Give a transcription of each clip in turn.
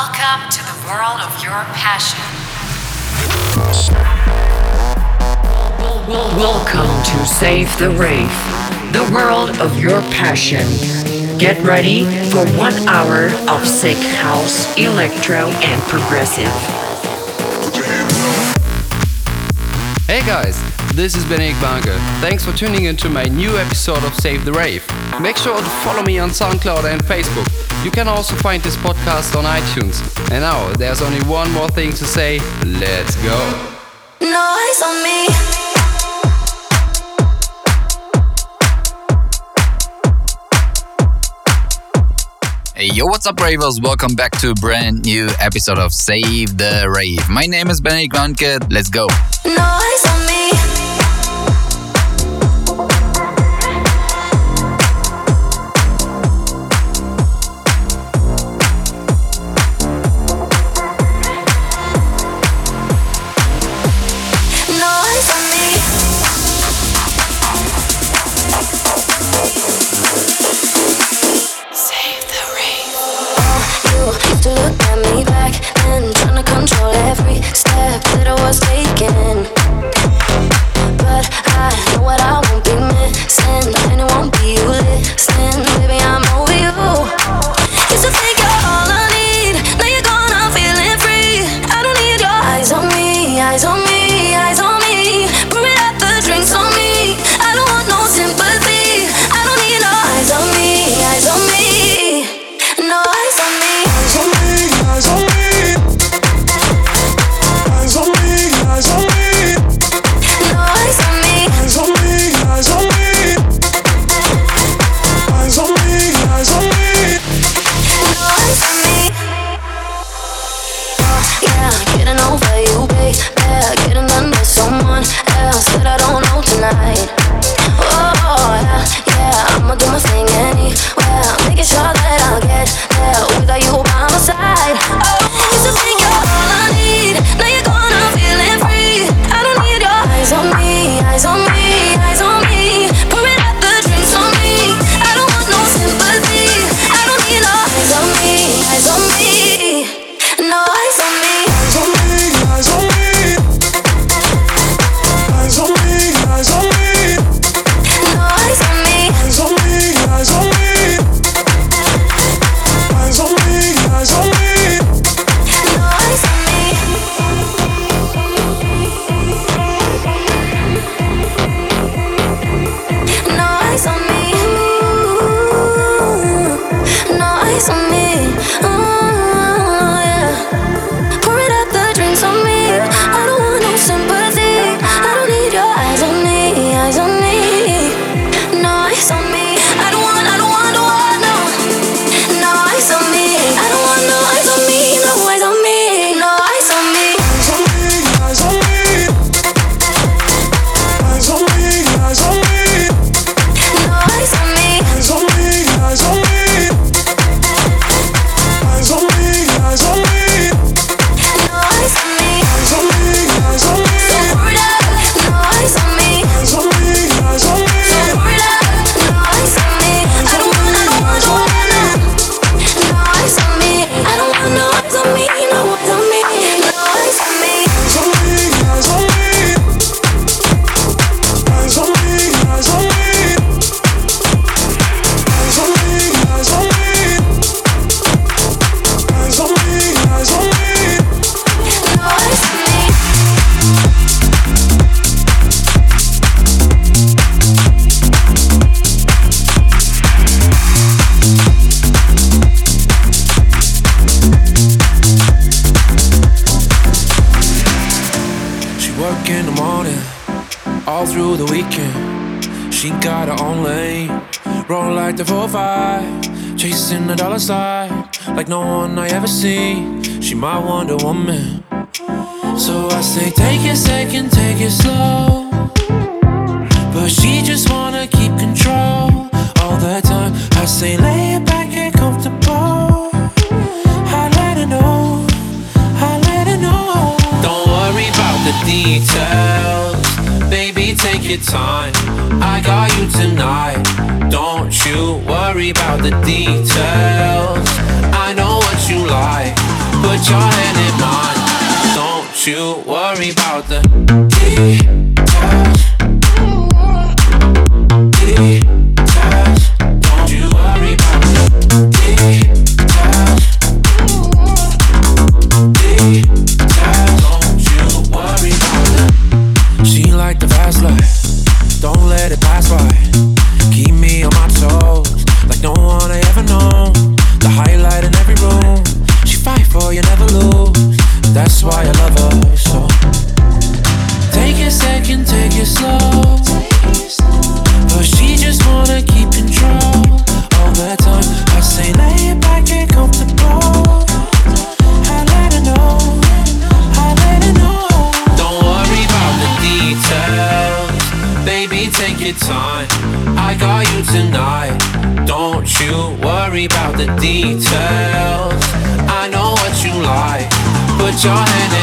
Welcome to the world of your passion. Welcome to Save the Rave, the world of your passion. Get ready for one hour of sick house, electro, and progressive. Hey guys, this is Benedict Banke. Thanks for tuning into my new episode of Save the Rave. Make sure to follow me on SoundCloud and Facebook. You can also find this podcast on iTunes. And now, there's only one more thing to say. Let's go. Noise on me. Hey, yo, what's up, ravers? Welcome back to a brand new episode of Save the Rave. My name is Benny Grunke. Let's go. Noise worry about let it pass by. Keep me on my toes, like no one I ever know. The highlight in every room. She fight for you, never lose. That's why I love her so. Take a second, take it slow. But she just wanna keep. your hand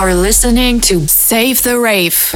are listening to Save the Rave.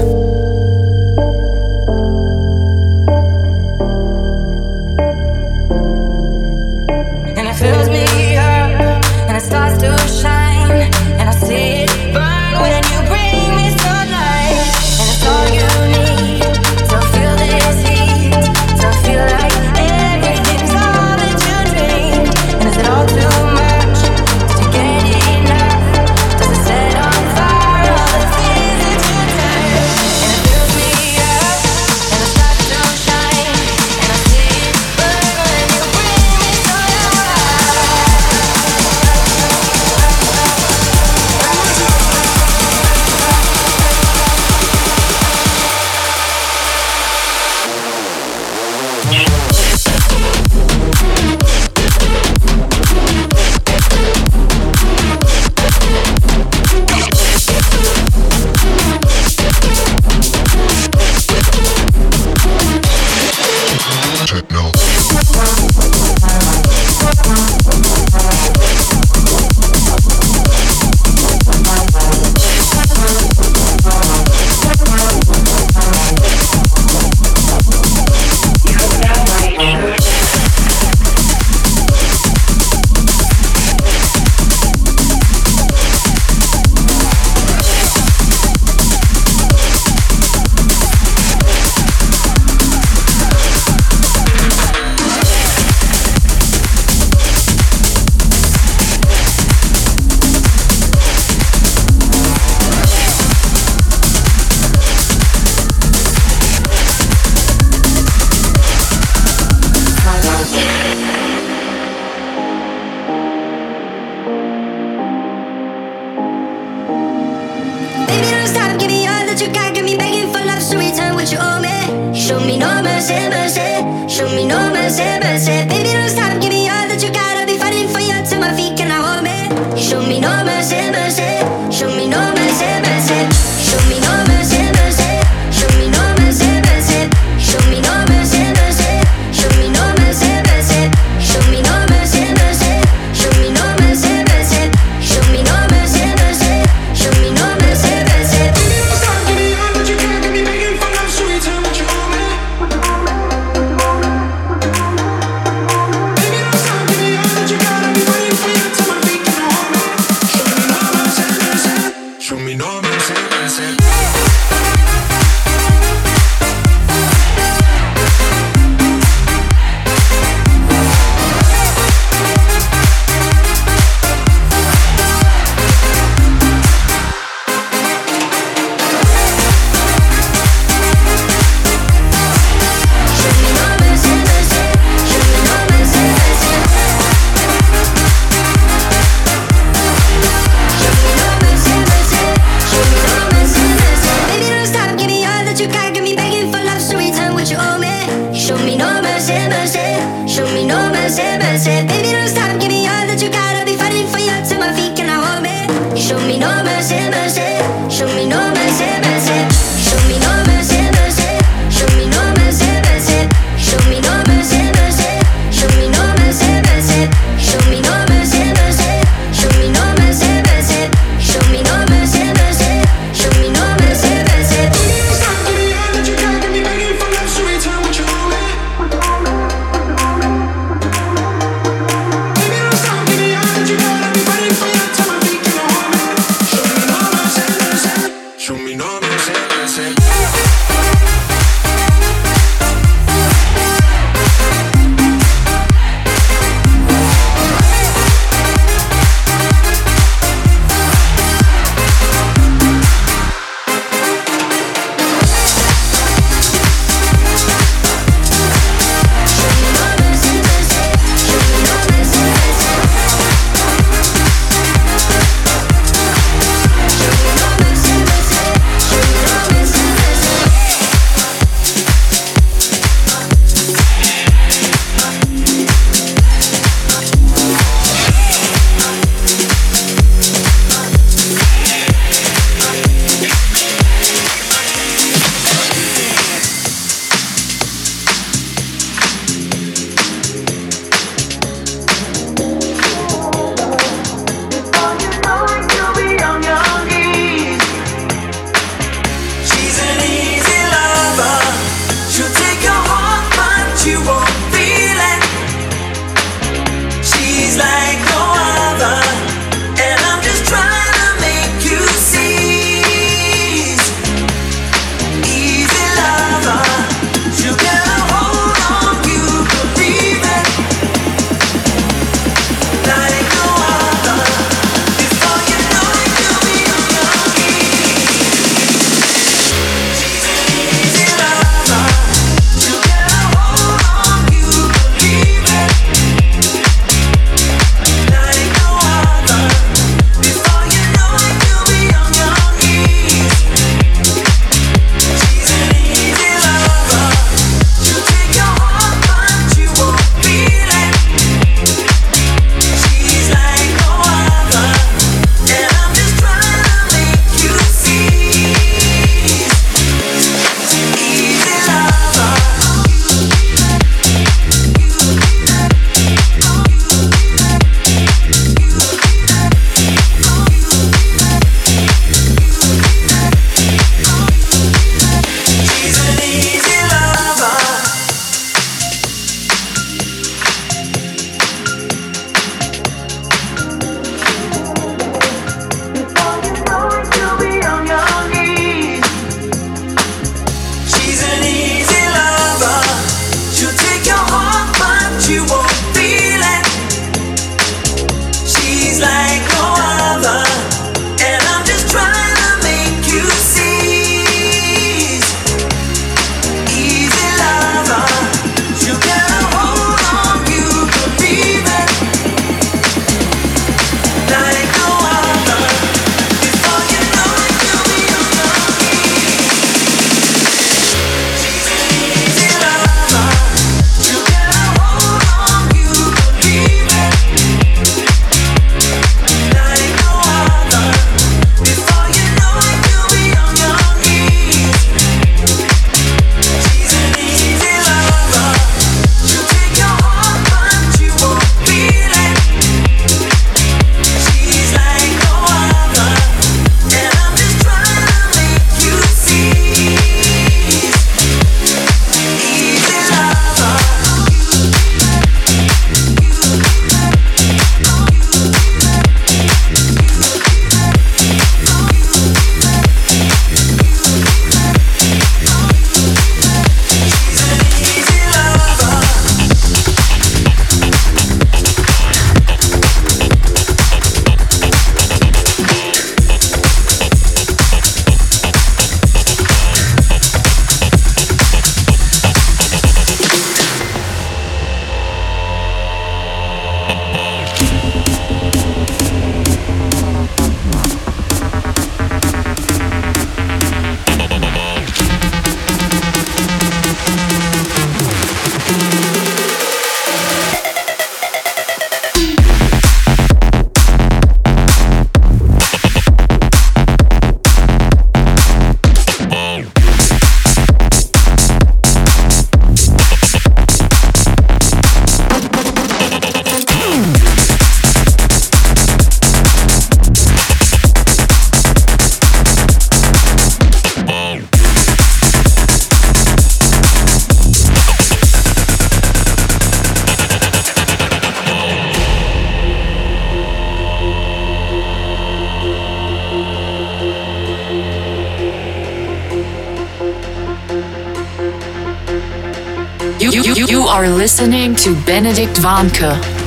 You, you, are listening to Benedict Vanke.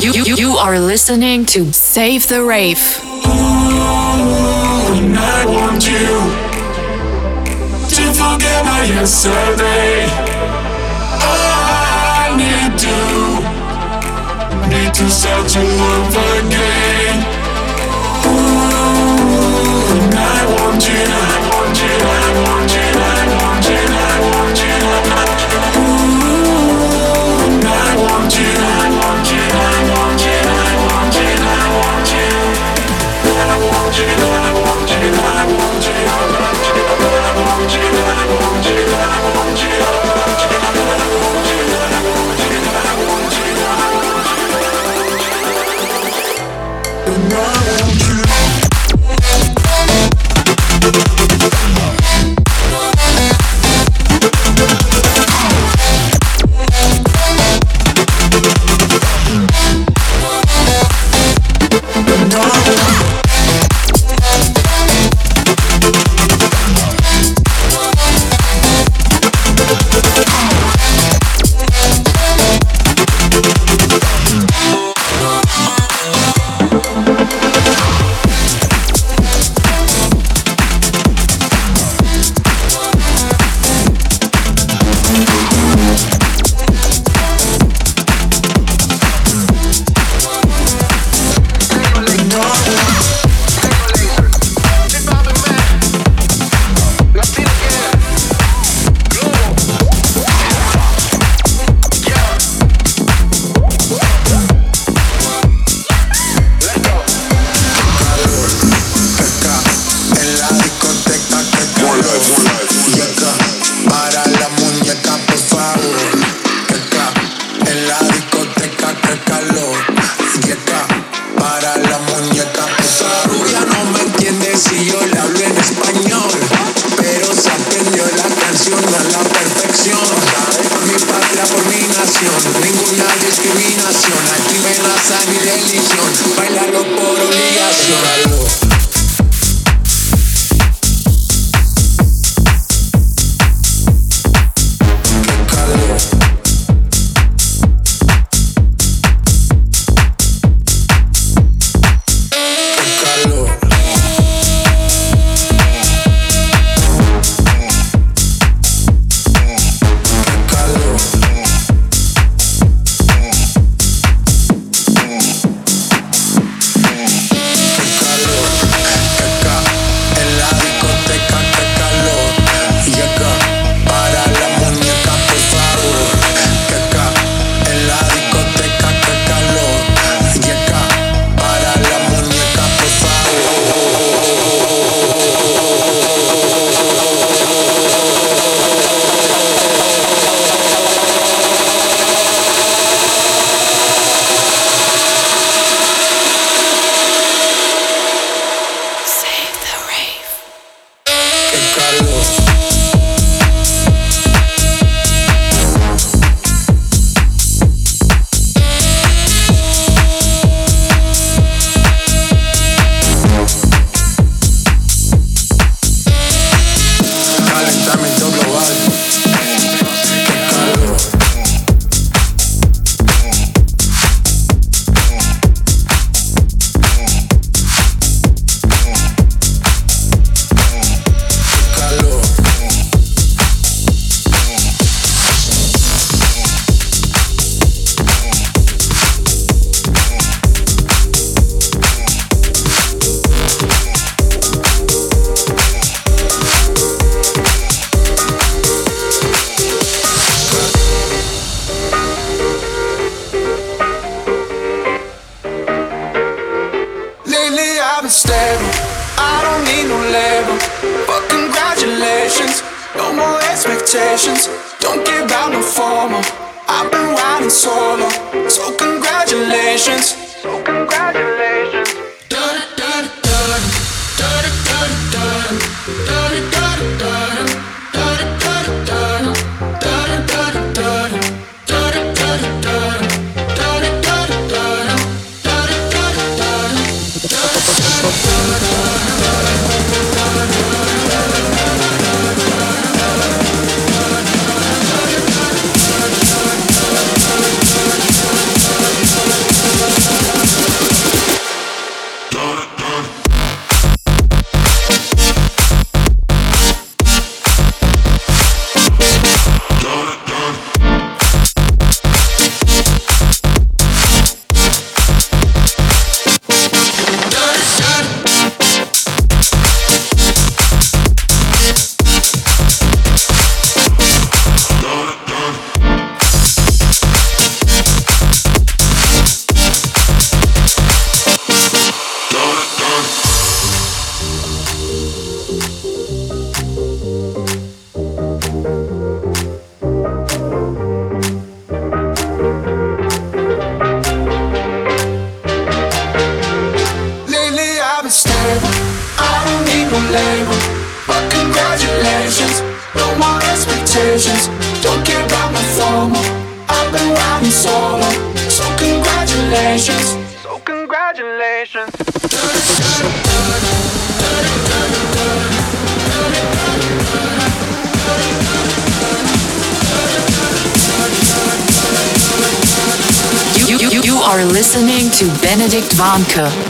You, you, you, you are listening to Save the Rave. Ooh, and I want you to forget my yesterday. Oh, I need you, need to start to love again. Ooh, and I want you, I want you. Benedict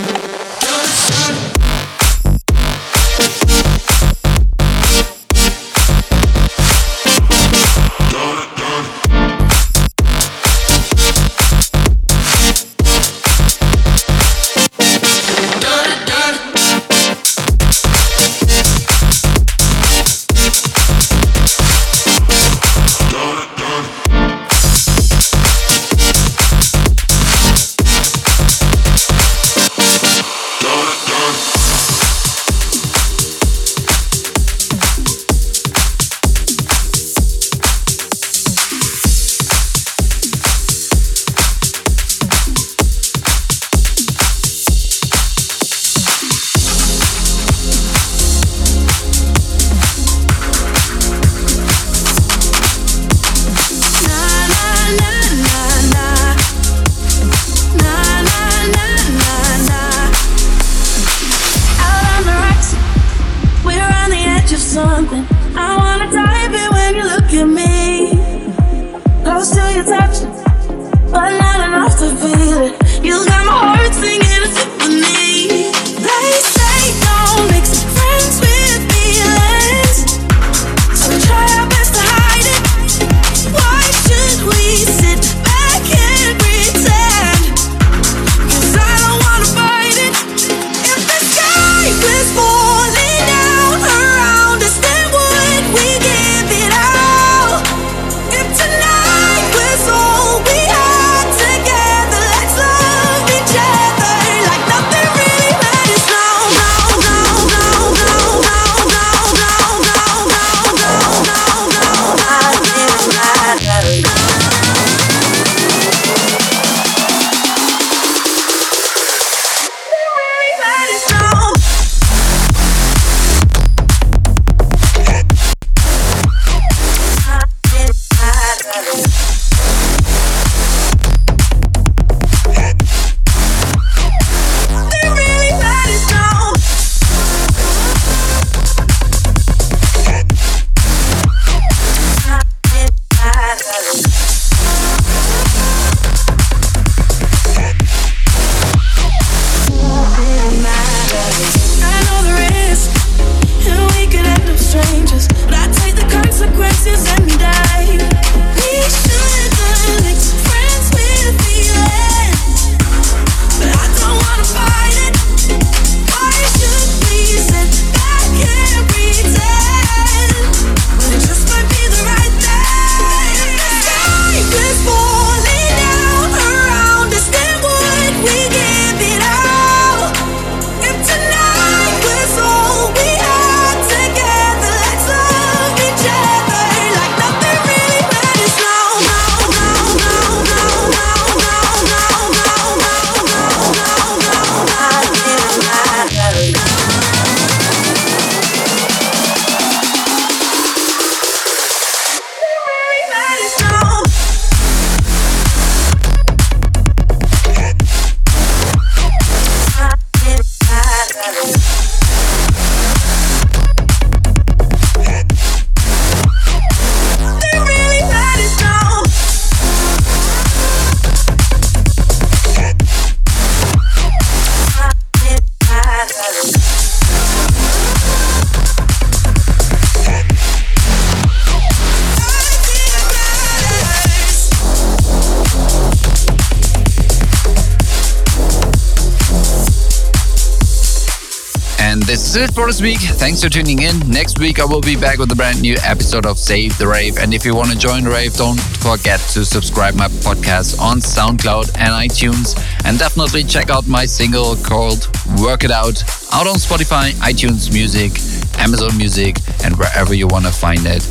it for this week. Thanks for tuning in. Next week I will be back with a brand new episode of Save the Rave. And if you want to join the rave, don't forget to subscribe my podcast on SoundCloud and iTunes. And definitely check out my single called Work It Out out on Spotify, iTunes Music, Amazon Music, and wherever you want to find it.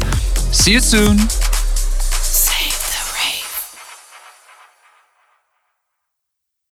See you soon.